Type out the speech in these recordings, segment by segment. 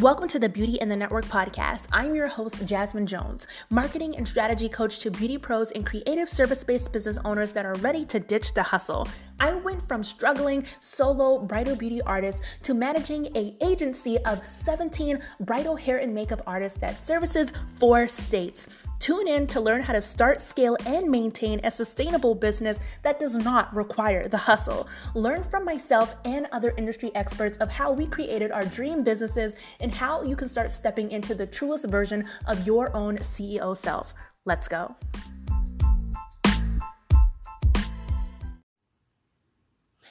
Welcome to the Beauty in the Network podcast. I'm your host, Jasmine Jones, marketing and strategy coach to beauty pros and creative service based business owners that are ready to ditch the hustle. I went from struggling solo bridal beauty artist to managing a agency of 17 bridal hair and makeup artists that services four states. Tune in to learn how to start, scale, and maintain a sustainable business that does not require the hustle. Learn from myself and other industry experts of how we created our dream businesses and how you can start stepping into the truest version of your own CEO self. Let's go.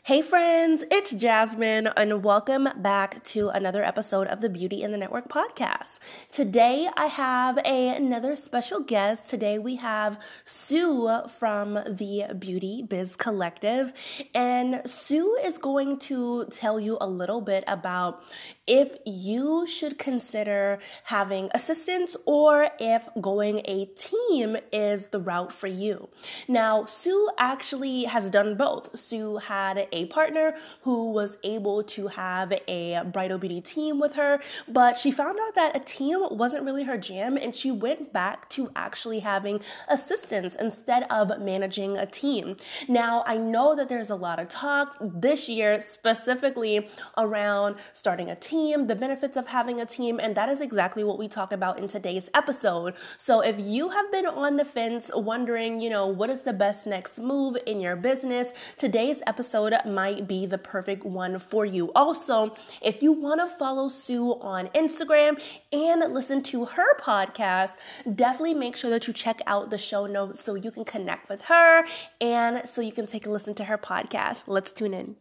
Hey friends, it's Jasmine, and welcome back to another episode of the Beauty in the Network podcast. Today I have a, another special guest. Today we have Sue from the Beauty Biz Collective, and Sue is going to tell you a little bit about if you should consider having assistants or if going a team is the route for you. Now, Sue actually has done both. Sue had a a partner who was able to have a bridal beauty team with her, but she found out that a team wasn't really her jam and she went back to actually having assistants instead of managing a team. Now, I know that there's a lot of talk this year specifically around starting a team, the benefits of having a team, and that is exactly what we talk about in today's episode. So if you have been on the fence wondering, you know, what is the best next move in your business, today's episode might be the perfect one for you. Also, if you want to follow Sue on Instagram and listen to her podcast, definitely make sure that you check out the show notes so you can connect with her and so you can take a listen to her podcast. Let's tune in.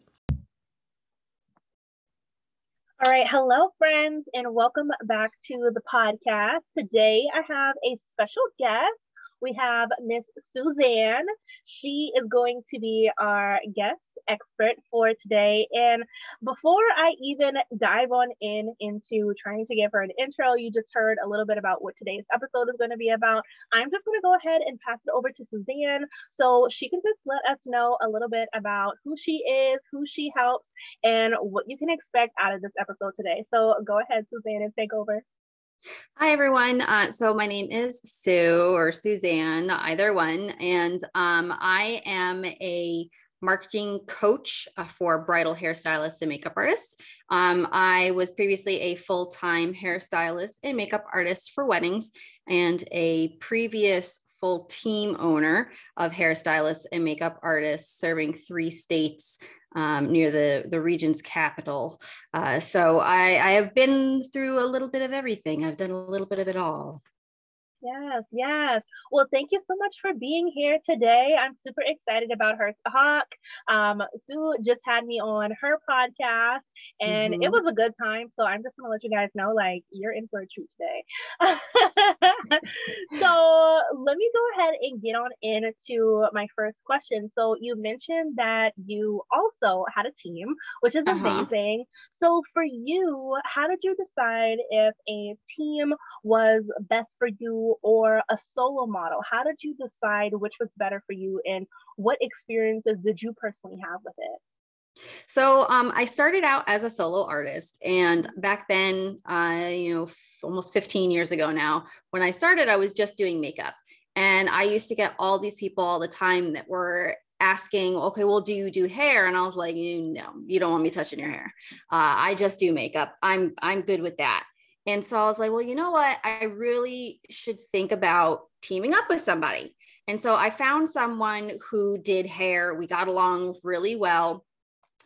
All right, hello, friends, and welcome back to the podcast. Today I have a special guest we have Miss Suzanne. She is going to be our guest expert for today. And before I even dive on in into trying to give her an intro, you just heard a little bit about what today's episode is going to be about. I'm just going to go ahead and pass it over to Suzanne so she can just let us know a little bit about who she is, who she helps, and what you can expect out of this episode today. So go ahead, Suzanne, and take over. Hi, everyone. Uh, so, my name is Sue or Suzanne, either one. And um, I am a marketing coach uh, for bridal hairstylists and makeup artists. Um, I was previously a full time hairstylist and makeup artist for weddings and a previous full team owner of hairstylists and makeup artists serving three states um, near the, the region's capital. Uh, so I, I have been through a little bit of everything. I've done a little bit of it all. Yes, yes. Well, thank you so much for being here today. I'm super excited about her talk. Um, Sue just had me on her podcast and mm-hmm. it was a good time. So I'm just gonna let you guys know, like, you're in for a treat today. so let me go ahead and get on into my first question. So you mentioned that you also had a team, which is uh-huh. amazing. So for you, how did you decide if a team was best for you or a solo model? How did you decide which was better for you and what experiences did you personally have with it? So um, I started out as a solo artist, and back then, uh, you know, f- almost 15 years ago now, when I started, I was just doing makeup, and I used to get all these people all the time that were asking, okay, well, do you do hair? And I was like, no, you don't want me touching your hair. Uh, I just do makeup. I'm I'm good with that. And so I was like, well, you know what? I really should think about teaming up with somebody. And so I found someone who did hair. We got along really well.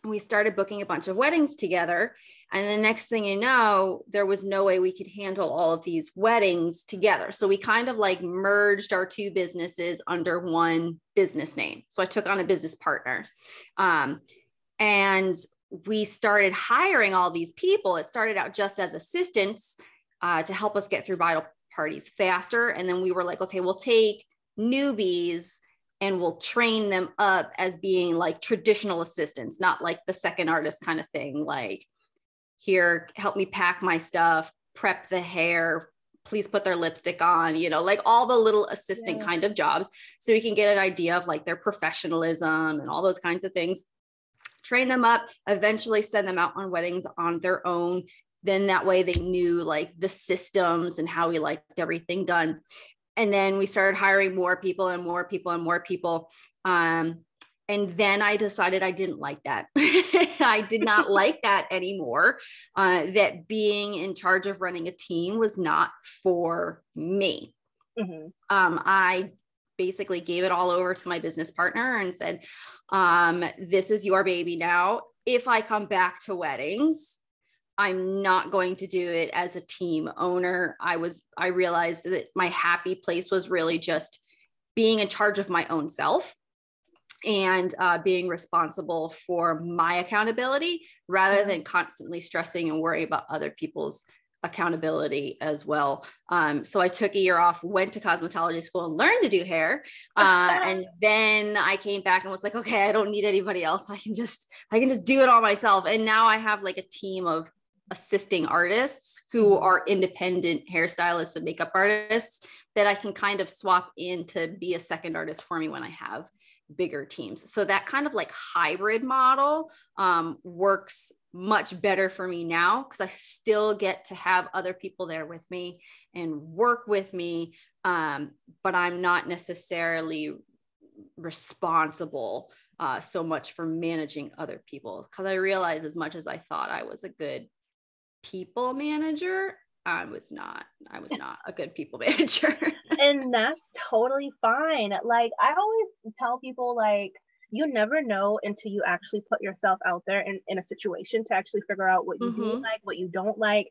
We started booking a bunch of weddings together. And the next thing you know, there was no way we could handle all of these weddings together. So we kind of like merged our two businesses under one business name. So I took on a business partner. Um, and we started hiring all these people. It started out just as assistants uh, to help us get through bridal parties faster. And then we were like, okay, we'll take newbies and we'll train them up as being like traditional assistants, not like the second artist kind of thing. Like, here, help me pack my stuff, prep the hair, please put their lipstick on, you know, like all the little assistant yeah. kind of jobs. So we can get an idea of like their professionalism and all those kinds of things train them up, eventually send them out on weddings on their own, then that way they knew like the systems and how we liked everything done. And then we started hiring more people and more people and more people. Um, and then i decided i didn't like that. I did not like that anymore. Uh, that being in charge of running a team was not for me. Mm-hmm. um, i basically gave it all over to my business partner and said um, this is your baby now if i come back to weddings I'm not going to do it as a team owner. I was, I realized that my happy place was really just being in charge of my own self and uh, being responsible for my accountability rather mm-hmm. than constantly stressing and worrying about other people's accountability as well. Um, so I took a year off, went to cosmetology school and learned to do hair. Uh, and then I came back and was like, okay, I don't need anybody else. I can just, I can just do it all myself. And now I have like a team of assisting artists who mm-hmm. are independent hairstylists and makeup artists that I can kind of swap in to be a second artist for me when I have bigger teams. So that kind of like hybrid model um, works much better for me now because I still get to have other people there with me and work with me, um, but I'm not necessarily responsible uh, so much for managing other people because I realized as much as I thought I was a good people manager I was not. I was not a good people manager. And that's totally fine. Like I always tell people like you never know until you actually put yourself out there in, in a situation to actually figure out what you mm-hmm. do like, what you don't like.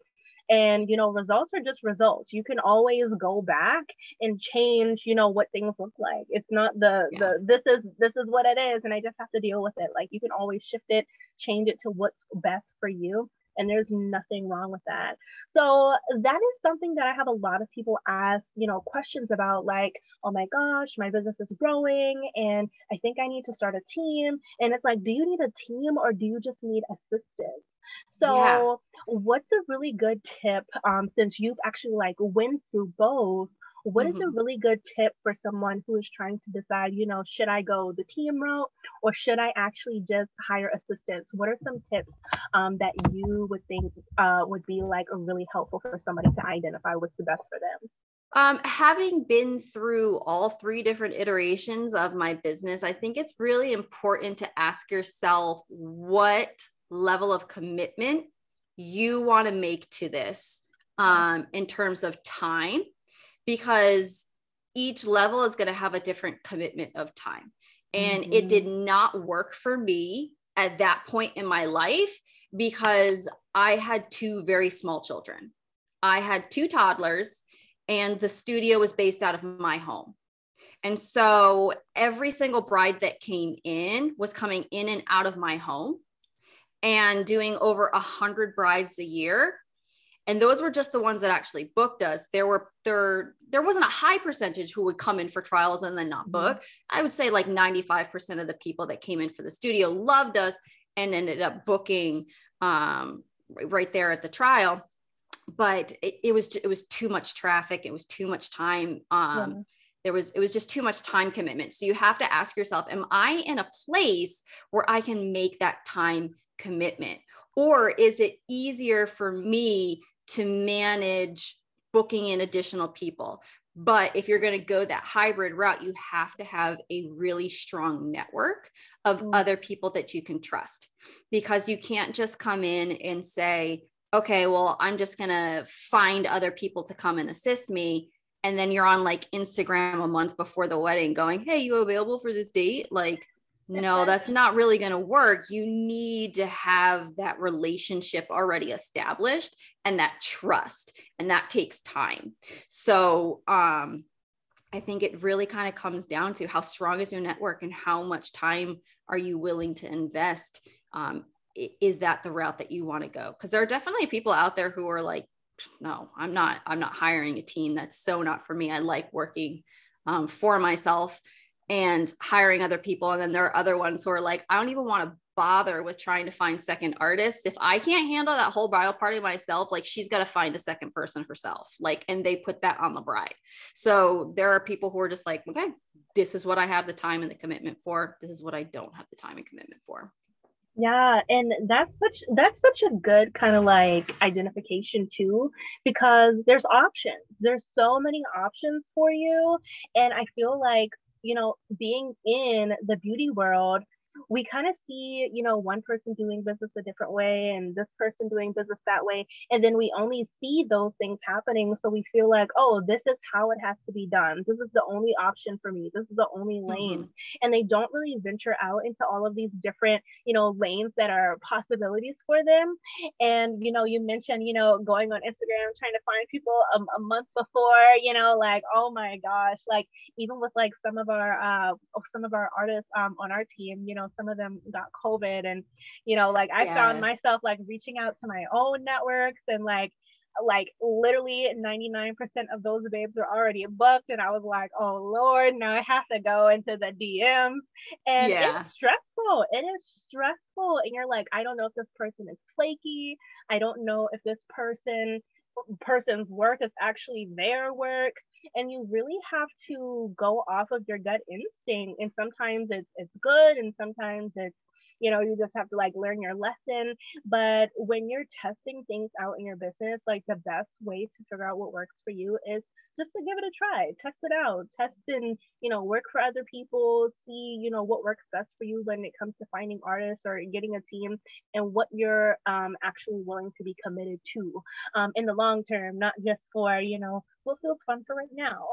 And you know, results are just results. You can always go back and change, you know, what things look like. It's not the yeah. the this is this is what it is and I just have to deal with it. Like you can always shift it, change it to what's best for you and there's nothing wrong with that. So that is something that i have a lot of people ask you know questions about like oh my gosh my business is growing and i think i need to start a team. And it's like do you need a team or do you just need assistance? So yeah. what's a really good tip um, since you've actually like went through both what mm-hmm. is a really good tip for someone who is trying to decide, you know, should I go the team route or should I actually just hire assistants? What are some tips um, that you would think uh, would be like a really helpful for somebody to identify what's the best for them? Um, having been through all three different iterations of my business, I think it's really important to ask yourself what level of commitment you want to make to this um, in terms of time because each level is going to have a different commitment of time. And mm-hmm. it did not work for me at that point in my life because I had two very small children. I had two toddlers, and the studio was based out of my home. And so every single bride that came in was coming in and out of my home and doing over a hundred brides a year and those were just the ones that actually booked us there were there there wasn't a high percentage who would come in for trials and then not mm-hmm. book mm-hmm. i would say like 95% of the people that came in for the studio loved us and ended up booking um, right there at the trial but it, it, was it was too much traffic it was too much time um, yeah. there was it was just too much time commitment so you have to ask yourself am i in a place where i can make that time commitment or is it easier for me to manage booking in additional people. But if you're going to go that hybrid route, you have to have a really strong network of mm-hmm. other people that you can trust because you can't just come in and say, okay, well, I'm just going to find other people to come and assist me. And then you're on like Instagram a month before the wedding going, hey, you available for this date? Like, no, that's not really going to work. You need to have that relationship already established and that trust, and that takes time. So, um, I think it really kind of comes down to how strong is your network and how much time are you willing to invest. Um, is that the route that you want to go? Because there are definitely people out there who are like, no, I'm not. I'm not hiring a team. That's so not for me. I like working um, for myself and hiring other people. And then there are other ones who are like, I don't even want to bother with trying to find second artists. If I can't handle that whole bridal party myself, like she's got to find a second person herself. Like, and they put that on the bride. So there are people who are just like, okay, this is what I have the time and the commitment for. This is what I don't have the time and commitment for. Yeah, and that's such that's such a good kind of like identification too because there's options. There's so many options for you and I feel like, you know, being in the beauty world, we kind of see, you know, one person doing business a different way and this person doing business that way. And then we only see those things happening. So we feel like, oh, this is how it has to be done. This is the only option for me. This is the only lane. Mm-hmm. And they don't really venture out into all of these different, you know, lanes that are possibilities for them. And, you know, you mentioned, you know, going on Instagram, trying to find people a, a month before, you know, like, oh my gosh, like even with like some of our, uh, some of our artists um, on our team, you know, some of them got COVID. And, you know, like I yes. found myself like reaching out to my own networks and like, like literally 99% of those babes were already booked and i was like oh lord now i have to go into the dms and yeah. it's stressful it is stressful and you're like i don't know if this person is flaky i don't know if this person person's work is actually their work and you really have to go off of your gut instinct and sometimes it's it's good and sometimes it's you know you just have to like learn your lesson but when you're testing things out in your business like the best way to figure out what works for you is just to give it a try test it out test and you know work for other people see you know what works best for you when it comes to finding artists or getting a team and what you're um, actually willing to be committed to um, in the long term not just for you know what feels fun for right now.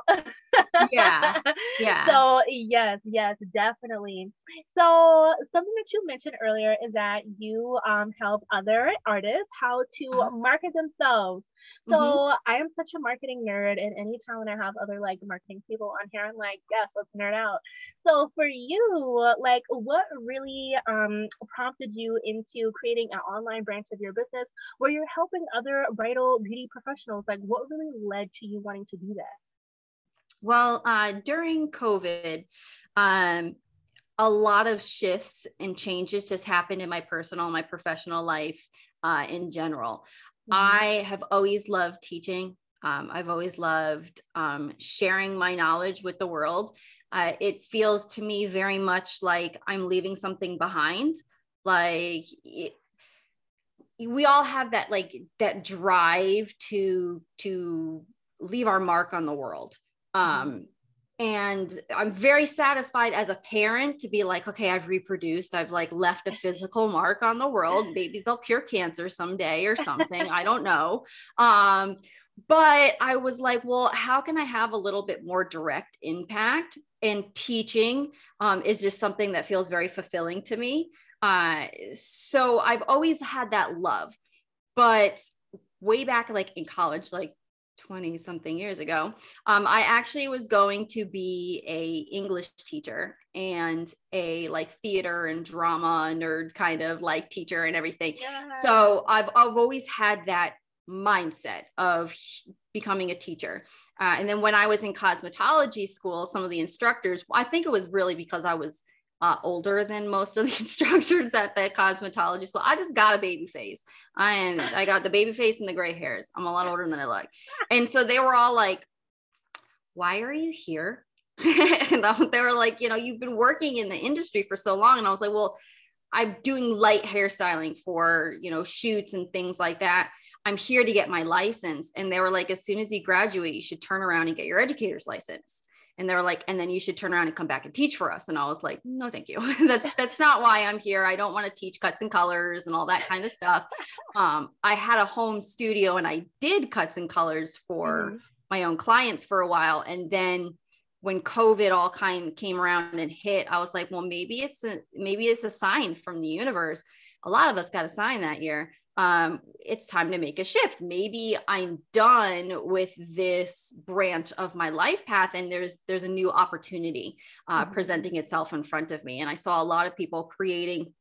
yeah. Yeah. So yes, yes, definitely. So something that you mentioned earlier is that you um, help other artists how to uh-huh. market themselves. So mm-hmm. I am such a marketing nerd, and anytime when I have other like marketing people on here, I'm like, yes, let's nerd out. So for you, like, what really um, prompted you into creating an online branch of your business where you're helping other bridal beauty professionals? Like, what really led to you wanting to do that? Well, uh, during COVID, um, a lot of shifts and changes just happened in my personal, my professional life uh, in general. Mm-hmm. I have always loved teaching. Um, I've always loved um, sharing my knowledge with the world. Uh, it feels to me very much like I'm leaving something behind. Like it, we all have that like that drive to to leave our mark on the world. Mm-hmm. Um, and i'm very satisfied as a parent to be like okay i've reproduced i've like left a physical mark on the world maybe they'll cure cancer someday or something i don't know um, but i was like well how can i have a little bit more direct impact? And teaching um, is just something that feels very fulfilling to me. Uh, so i've always had that love. But way back like in college like 20 something years ago um, i actually was going to be a english teacher and a like theater and drama nerd kind of like teacher and everything. Yeah. so I've, I've always had that mindset of becoming a teacher uh, and then when i was in cosmetology school some of the instructors i think it was really because i was uh, older than most of the instructors at the cosmetology school. I just got a baby face. I am, I got the baby face and the gray hairs. I'm a lot older than I look. And so they were all like, why are you here? and they were like, you know, you've been working in the industry for so long. And I was like, well, I'm doing light hairstyling for, you know, shoots and things like that. I'm here to get my license. And they were like, as soon as you graduate, you should turn around and get your educator's license. And they were like and then you should turn around and come back and teach for us. And i was like no thank you. That's that's not why i'm here. I don't want to teach cuts and colors and all that kind of stuff. Um, i had a home studio and i did cuts and colors for mm-hmm. my own clients for a while. And then when covid all kind came around and hit i was like well maybe it's a maybe it's a sign from the universe. A lot of us got a sign that year um, it's time to make a shift. Maybe I'm done with this branch of my life path, and there's there's a new opportunity uh, mm-hmm. presenting itself in front of me. And I saw a lot of people creating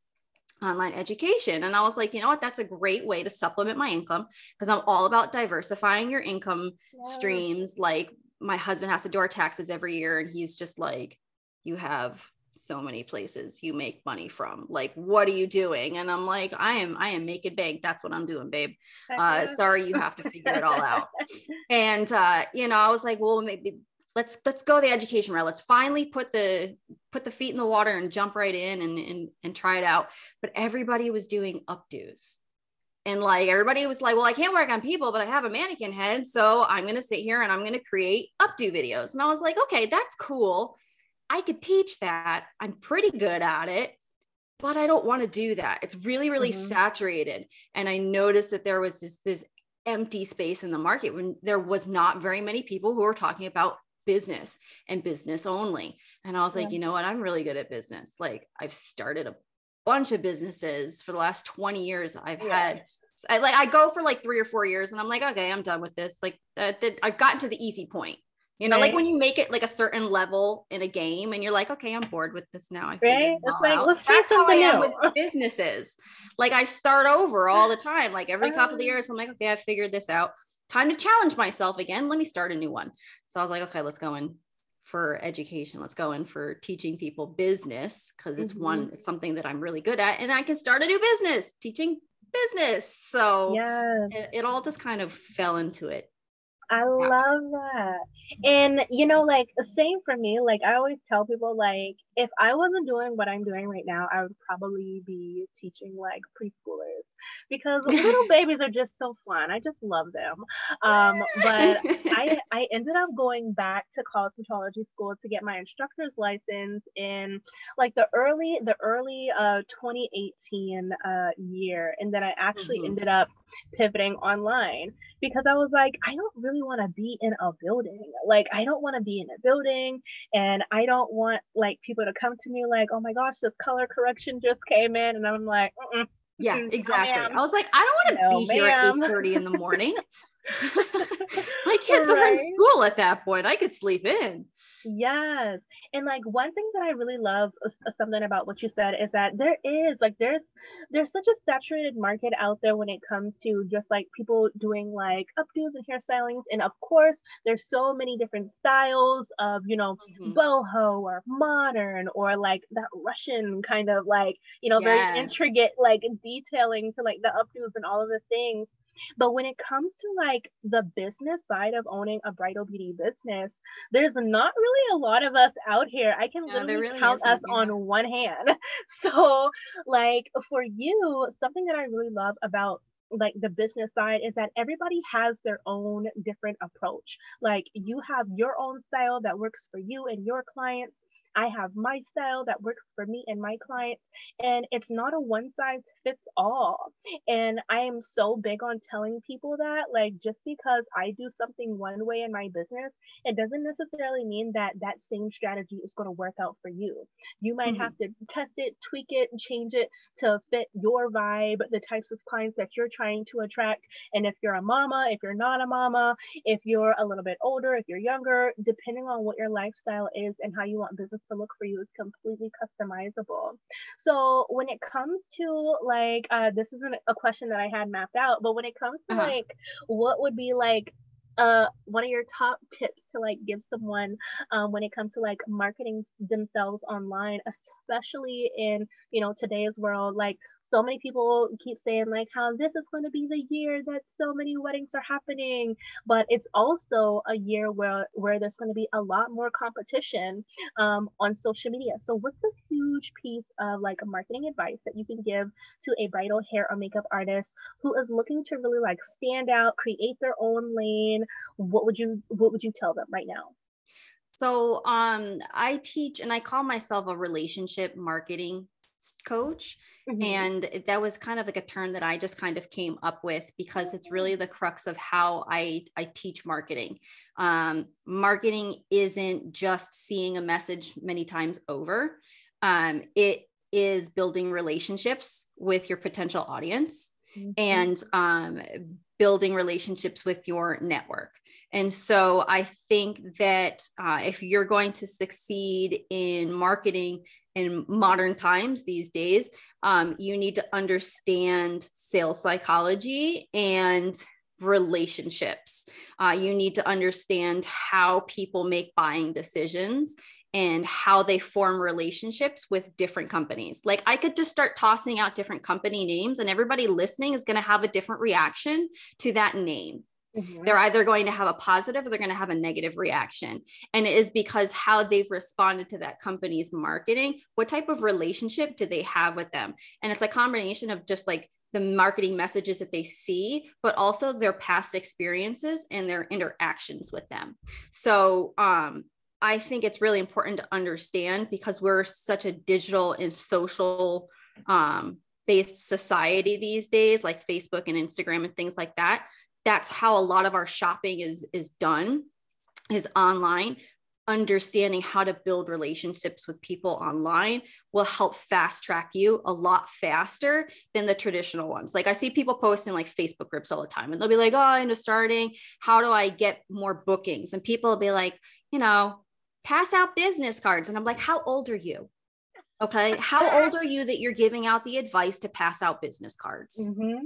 online education, and I was like, you know what, that's a great way to supplement my income because I'm all about diversifying your income yeah. streams. Like my husband has to do our taxes every year, and he's just like, you have so many places you make money from. Like what are you doing? And i'm like i am i am making bank. That's what i'm doing babe. Uh sorry you have to figure it all out. And uh you know i was like well maybe let's let's go the education route. Let's finally put the put the feet in the water and jump right in and and, and try it out. But everybody was doing updos. And like everybody was like well i can't work on people but i have a mannequin head so i'm going to sit here and i'm going to create updo videos. And i was like okay that's cool i could teach that i'm pretty good at it but i don't want to do that it's really really mm-hmm. saturated and i noticed that there was just this empty space in the market when there was not very many people who were talking about business and business only. And I was like, you know what? I'm really good at business. Like I've started a bunch of businesses for the last 20 years. I've yeah. had I like I go for like 3 or 4 years and I'm like, okay, I'm done with this. Like uh, I've gotten to the easy point. You know, right. like when you make it like a certain level in a game and you're like, okay, I'm bored with this now. I right? It's like, out. let's try That's something how new. with businesses. Like I start over all the time. Like every couple of oh. years, I'm like, okay, I figured this out. Time to challenge myself again. Let me start a new one. So I was like, okay, let's go in for education. Let's go in for teaching people business because it's mm-hmm. one, it's something that I'm really good at. And I can start a new business teaching business. So yeah, it, it all just kind of fell into it. I love that. And you know, like the same for me. Like I always tell people, like if I wasn't doing what I'm doing right now, I would probably be teaching like preschoolers because little babies are just so fun. I just love them. Um, but I I ended up going back to cosmetology school to get my instructor's license in like the early the early uh 2018 uh year, and then I actually mm-hmm. ended up pivoting online because I was like, I don't really want to be in a building. Like, I don't want to be in a building and I don't want like people to come to me like, oh my gosh, this color correction just came in. And I'm like, Mm-mm. yeah, exactly. I was like, I don't want to no, be here at 8 30 in the morning. my kids right. are in school at that point. I could sleep in. Yes. And like one thing that I really love uh, something about what you said is that there is like there's there's such a saturated market out there when it comes to just like people doing like updos and hairstylings and of course there's so many different styles of you know mm-hmm. boho or modern or like that Russian kind of like you know yes. very intricate like detailing to like the updos and all of the things but when it comes to like the business side of owning a bridal beauty business, there's not really a lot of us out here. I can no, literally really count us yeah. on one hand. So, like for you, something that I really love about like the business side is that everybody has their own different approach. Like you have your own style that works for you and your clients I have my style that works for me and my clients, and it's not a one size fits all. And I am so big on telling people that, like, just because I do something one way in my business, it doesn't necessarily mean that that same strategy is going to work out for you. You might mm-hmm. have to test it, tweak it, and change it to fit your vibe, the types of clients that you're trying to attract. And if you're a mama, if you're not a mama, if you're a little bit older, if you're younger, depending on what your lifestyle is and how you want business to look for you is completely customizable. So when it comes to like, uh, this isn't a question that I had mapped out, but when it comes to uh-huh. like, what would be like uh one of your top tips to like give someone um, when it comes to like marketing themselves online especially in you know today's world like so many people keep saying like how this is going to be the year that so many weddings are happening. But it's also a year where where there's going to be a lot more competition um, on social media. So what's a huge piece of like marketing advice that you can give to a bridal hair or makeup artist who is looking to really like stand out create their own lane? What would you what would you tell them right now? So um, I teach and I call myself a relationship marketing coach. Mm-hmm. And that was kind of like a term that I just kind of came up with because it's really the crux of how I, I teach marketing. Um, marketing isn't just seeing a message many times over, um, it is building relationships with your potential audience mm-hmm. and um, building relationships with your network. And so I think that uh, if you're going to succeed in marketing in modern times these days, um, you need to understand sales psychology and relationships. Uh, you need to understand how people make buying decisions and how they form relationships with different companies. Like I could just start tossing out different company names, and everybody listening is going to have a different reaction to that name. Mm-hmm. They're either going to have a positive or they're going to have a negative reaction. And it is because how they've responded to that company's marketing, what type of relationship do they have with them? And it's a combination of just like the marketing messages that they see, but also their past experiences and their interactions with them. So, um, I think it's really important to understand because we're such a digital and social um, based society these days, like Facebook and Instagram and things like that. That's how a lot of our shopping is is done, is online understanding how to build relationships with people online will help fast track you a lot faster than the traditional ones. Like I see people posting like Facebook groups all the time and they'll be like, oh, I'm just starting. How do I get more bookings? And people will be like, you know, pass out business cards. And I'm like, how old are you? Okay. How old are you that you're giving out the advice to pass out business cards? Mm-hmm.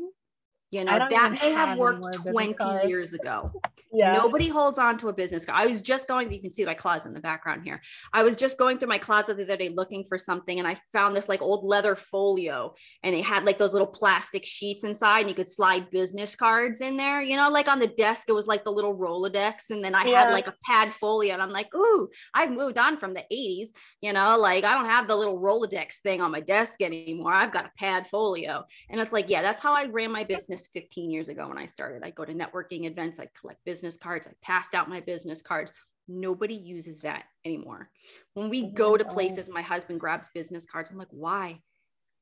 You know, that may have worked 20 years ago. Yeah. Nobody holds on to a business card. I was just going, you can see my closet in the background here. I was just going through my closet the other day looking for something and I found this like old leather folio and it had like those little plastic sheets inside and you could slide business cards in there. You know, like on the desk, it was like the little Rolodex. And then I yeah. had like a pad folio and I'm like, ooh, I've moved on from the 80s. You know, like I don't have the little Rolodex thing on my desk anymore. I've got a pad folio. And it's like, yeah, that's how I ran my business 15 years ago when I started. I go to networking events, I collect business cards, I passed out my business cards. Nobody uses that anymore. When we go to places, my husband grabs business cards. I'm like, why?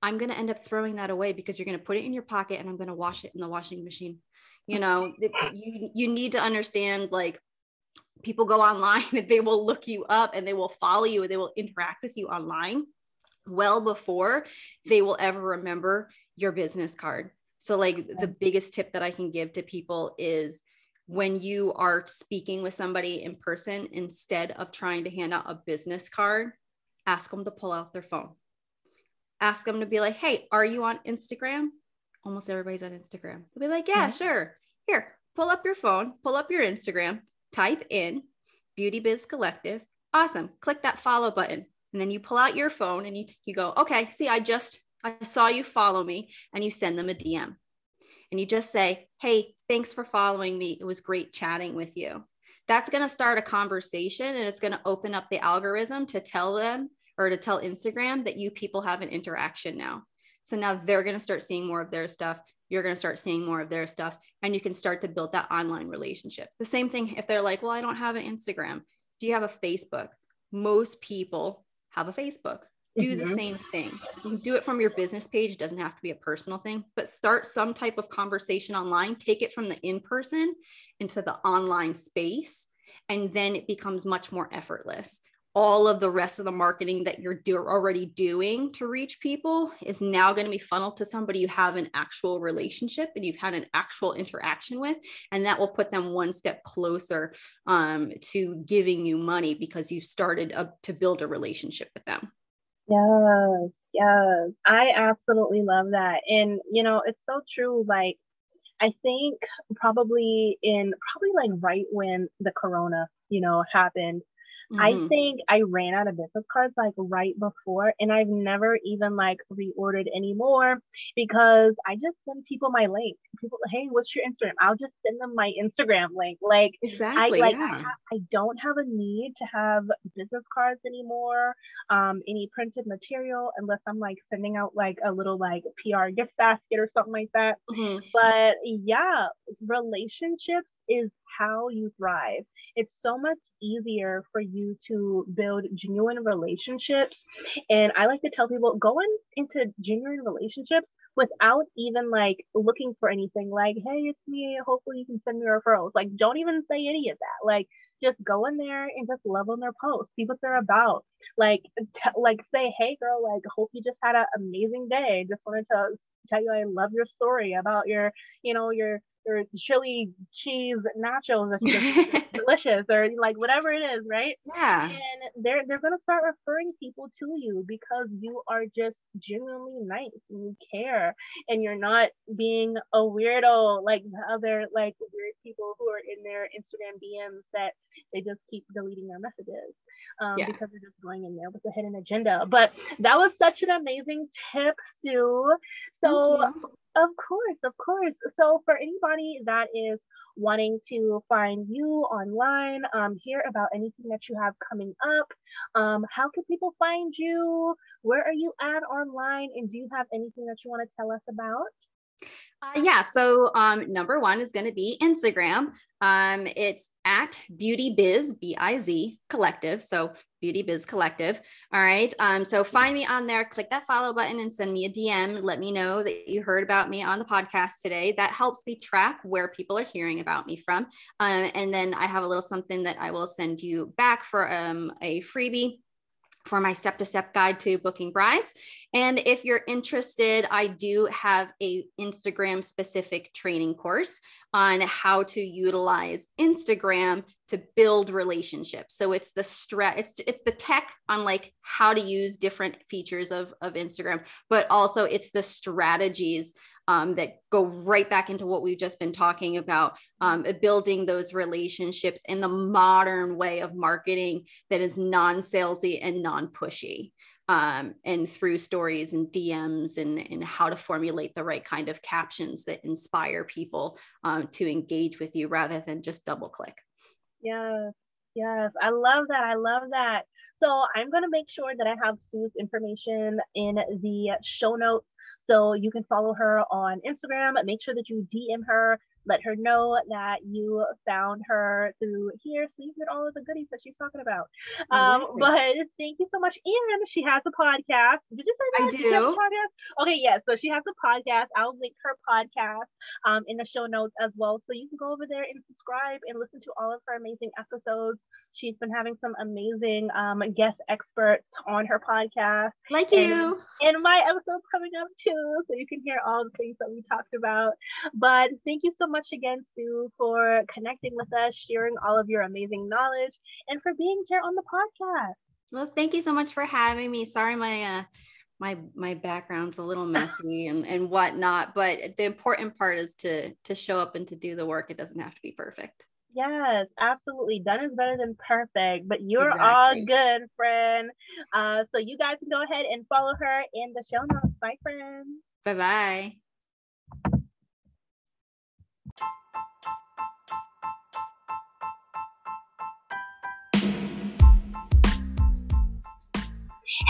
I'm going to end up throwing that away because you're going to put it in your pocket and I'm going to wash it in the washing machine. You know, you, you need to understand like people go online and they will look you up and they will follow you and they will interact with you online well before they will ever remember your business card. So, like, the biggest tip that I can give to people is when you are speaking with somebody in person, instead of trying to hand out a business card, ask them to pull out their phone. Ask them to be like, hey, are you on Instagram? Almost everybody's on Instagram. They'll be like, yeah, mm-hmm. sure. Here, pull up your phone, pull up your Instagram, type in Beauty Biz Collective. Awesome. Click that follow button. And then you pull out your phone and you, you go, okay, see, I just I saw you follow me, and you send them a DM. And you just say, Hey, thanks for following me. It was great chatting with you. That's going to start a conversation and it's going to open up the algorithm to tell them or to tell Instagram that you people have an interaction now. So now they're going to start seeing more of their stuff. You're going to start seeing more of their stuff, and you can start to build that online relationship. The same thing if they're like, Well, I don't have an Instagram. Do you have a Facebook? Most people have a Facebook do mm-hmm. the same thing. You can do it from your business page. It doesn't have to be a personal thing, but start some type of conversation online. Take it from the in person into the online space, and then it becomes much more effortless. All of the rest of the marketing that you're do- already doing to reach people is now going to be funneled to somebody you have an actual relationship and you've had an actual interaction with, and that will put them one step closer um, to giving you money because you started a, to build a relationship with them. Yes, yes. I absolutely love that. And, you know, it's so true. Like, I think probably in probably like right when the corona, you know, happened, Mm-hmm. I think I ran out of business cards like right before, and I've never even like reordered anymore because I just send people my link. People, hey, what's your Instagram? I'll just send them my Instagram link. Like exactly, I like yeah. I, I, don't have a need to have business cards anymore, um, any printed material unless I'm like sending out like a little like PR gift basket or something like that. Mm-hmm. But yeah, relationships is how you thrive. It's so much easier for you to build genuine relationships. And I like to tell people go in, into genuine relationships without even like looking for anything like, hey, it's me. Hopefully you can send me referrals. Like, don't even say any of that. Like, just go in there and just love on their posts, see what they're about. Like, t- like say, hey, girl, like, hope you just had an amazing day. Just wanted to tell you I love your story about your, you know, your or chili cheese nachos that's just delicious or like whatever it is right? Yeah. And they're they're going to start referring people to you because you are just genuinely nice and you care and you're not being a weirdo like the other like weird people who are in their instagram dms that they just keep deleting their messages um, yeah. because they're just going in there with a hidden agenda. But that was such an amazing tip sue. So of course, of course. So, for anybody that is wanting to find you online, um, hear about anything that you have coming up, um, how can people find you? Where are you at online? And do you have anything that you want to tell us about? Uh, yeah. So um, number one is going to be Instagram. Um, it's at Beauty Biz B I Z Collective. So Beauty Biz Collective. All right. Um, so find me on there. Click that follow button and send me a DM. Let me know that you heard about me on the podcast today. That helps me track where people are hearing about me from. Um, and then I have a little something that I will send you back for um, a freebie for my step to step guide to booking brides. And if you're interested, I do have a Instagram specific training course on how to utilize Instagram to build relationships. So it's the strat it's it's the tech on like how to use different features of of Instagram, but also it's the strategies um, that go right back into what we've just been talking about um, building those relationships in the modern way of marketing that is non salesy and non pushy. Um, and through stories and DMs and, and how to formulate the right kind of captions that inspire people um, to engage with you rather than just double click. Yes, yes. I love that. I love that. So I'm going to make sure that I have Sue's information in the show notes. So you can follow her on Instagram. Make sure that you DM her let her know that you found her through here so you get all of the goodies that she's talking about. Um, but thank you so much. And she has a podcast. Did you say that? I do. podcast? Okay, yes. Yeah, so she has a podcast. I'll link her podcast um, in the show notes as well. So you can go over there and subscribe and listen to all of her amazing episodes. She's been having some amazing um, guest experts on her podcast. Like you. And, and my episode's coming up too. So you can hear all the things that we talked about. But thank you so much again, Sue, for connecting with us, sharing all of your amazing knowledge, and for being here on the podcast. Well, thank you so much for having me. Sorry, my uh, my my background's a little messy and and whatnot, but the important part is to to show up and to do the work. It doesn't have to be perfect. Yes, absolutely. Done is better than perfect, but you're exactly. all good, friend. Uh, so you guys can go ahead and follow her in the show notes. Bye, friends. Bye bye.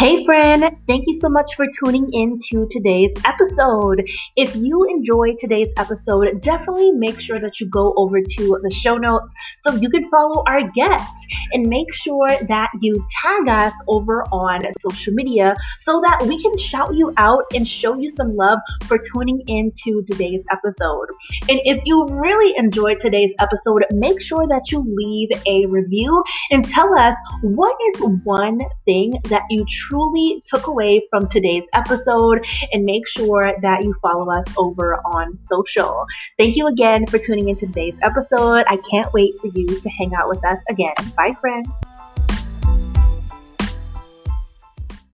Hey friend, thank you so much for tuning in to today's episode. If you enjoyed today's episode, definitely make sure that you go over to the show notes so you can follow our guests and make sure that you tag us over on social media so that we can shout you out and show you some love for tuning in to today's episode. And if you really enjoyed today's episode, make sure that you leave a review and tell us what is one thing that you truly took away from today's episode and make sure that you follow us over on social. Thank you again for tuning into today's episode. I can't wait for you to hang out with us again. Bye, friends.